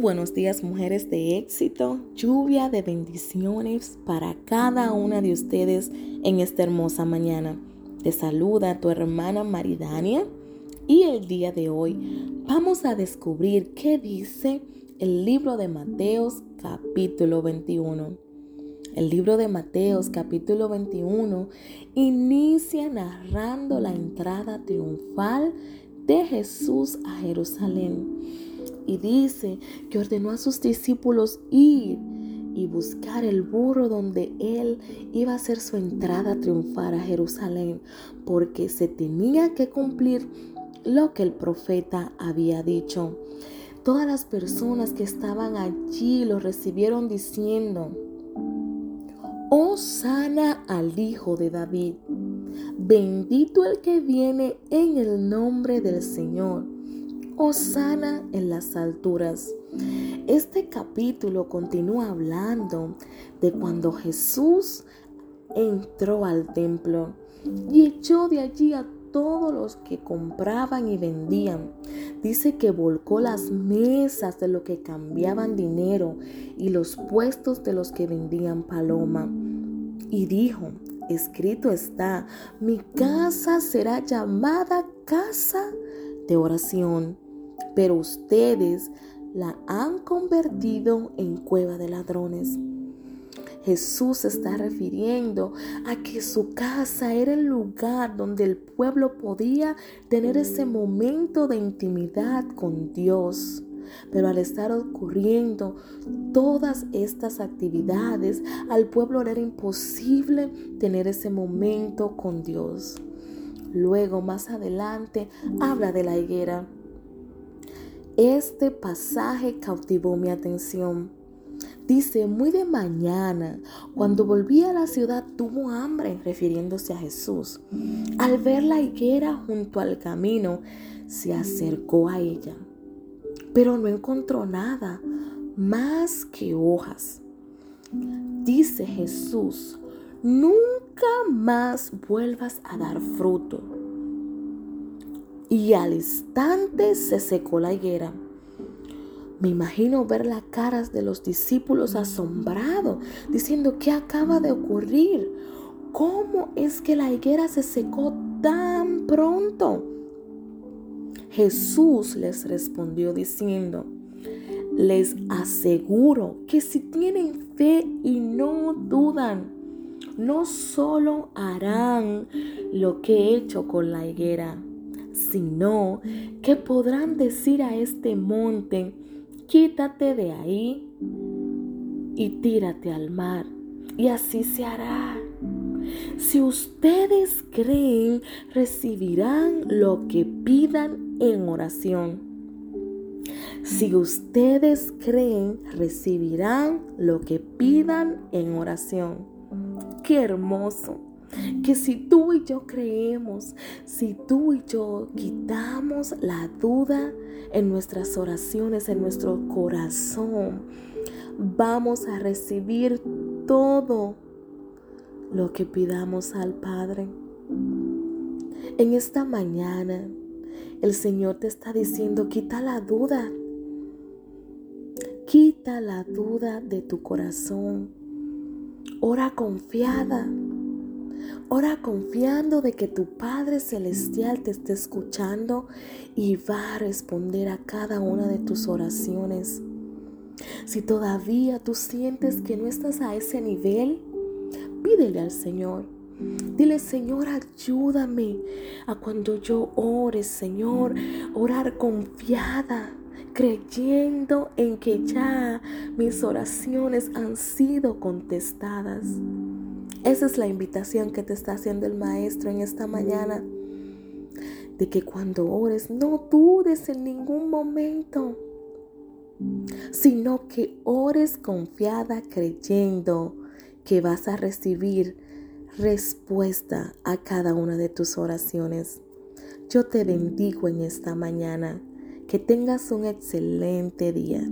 buenos días mujeres de éxito, lluvia de bendiciones para cada una de ustedes en esta hermosa mañana. Te saluda tu hermana Maridania y el día de hoy vamos a descubrir qué dice el libro de Mateos capítulo 21. El libro de Mateos capítulo 21 inicia narrando la entrada triunfal de Jesús a Jerusalén y dice que ordenó a sus discípulos ir y buscar el burro donde él iba a hacer su entrada triunfal a Jerusalén, porque se tenía que cumplir lo que el profeta había dicho. Todas las personas que estaban allí lo recibieron diciendo, Oh sana al Hijo de David, bendito el que viene en el nombre del Señor sana en las alturas. Este capítulo continúa hablando de cuando Jesús entró al templo y echó de allí a todos los que compraban y vendían. Dice que volcó las mesas de los que cambiaban dinero y los puestos de los que vendían paloma. Y dijo, escrito está, mi casa será llamada casa de oración pero ustedes la han convertido en cueva de ladrones. Jesús está refiriendo a que su casa era el lugar donde el pueblo podía tener ese momento de intimidad con Dios. Pero al estar ocurriendo todas estas actividades, al pueblo era imposible tener ese momento con Dios. Luego, más adelante, habla de la higuera. Este pasaje cautivó mi atención. Dice, muy de mañana, cuando volví a la ciudad, tuvo hambre, refiriéndose a Jesús. Al ver la higuera junto al camino, se acercó a ella, pero no encontró nada más que hojas. Dice Jesús, nunca más vuelvas a dar fruto y al instante se secó la higuera. Me imagino ver las caras de los discípulos asombrados, diciendo, ¿qué acaba de ocurrir? ¿Cómo es que la higuera se secó tan pronto? Jesús les respondió diciendo, les aseguro que si tienen fe y no dudan, no solo harán lo que he hecho con la higuera, sino que podrán decir a este monte, quítate de ahí y tírate al mar, y así se hará. Si ustedes creen, recibirán lo que pidan en oración. Si ustedes creen, recibirán lo que pidan en oración. Qué hermoso que si tú y yo creemos, si tú y yo quitamos la duda en nuestras oraciones, en nuestro corazón, vamos a recibir todo lo que pidamos al Padre. En esta mañana, el Señor te está diciendo, quita la duda. Quita la duda de tu corazón. Ora confiada. Ora confiando de que tu Padre Celestial te esté escuchando y va a responder a cada una de tus oraciones. Si todavía tú sientes que no estás a ese nivel, pídele al Señor. Dile, Señor, ayúdame a cuando yo ore, Señor, orar confiada, creyendo en que ya mis oraciones han sido contestadas. Esa es la invitación que te está haciendo el Maestro en esta mañana. De que cuando ores no dudes en ningún momento, sino que ores confiada creyendo que vas a recibir respuesta a cada una de tus oraciones. Yo te bendigo en esta mañana. Que tengas un excelente día.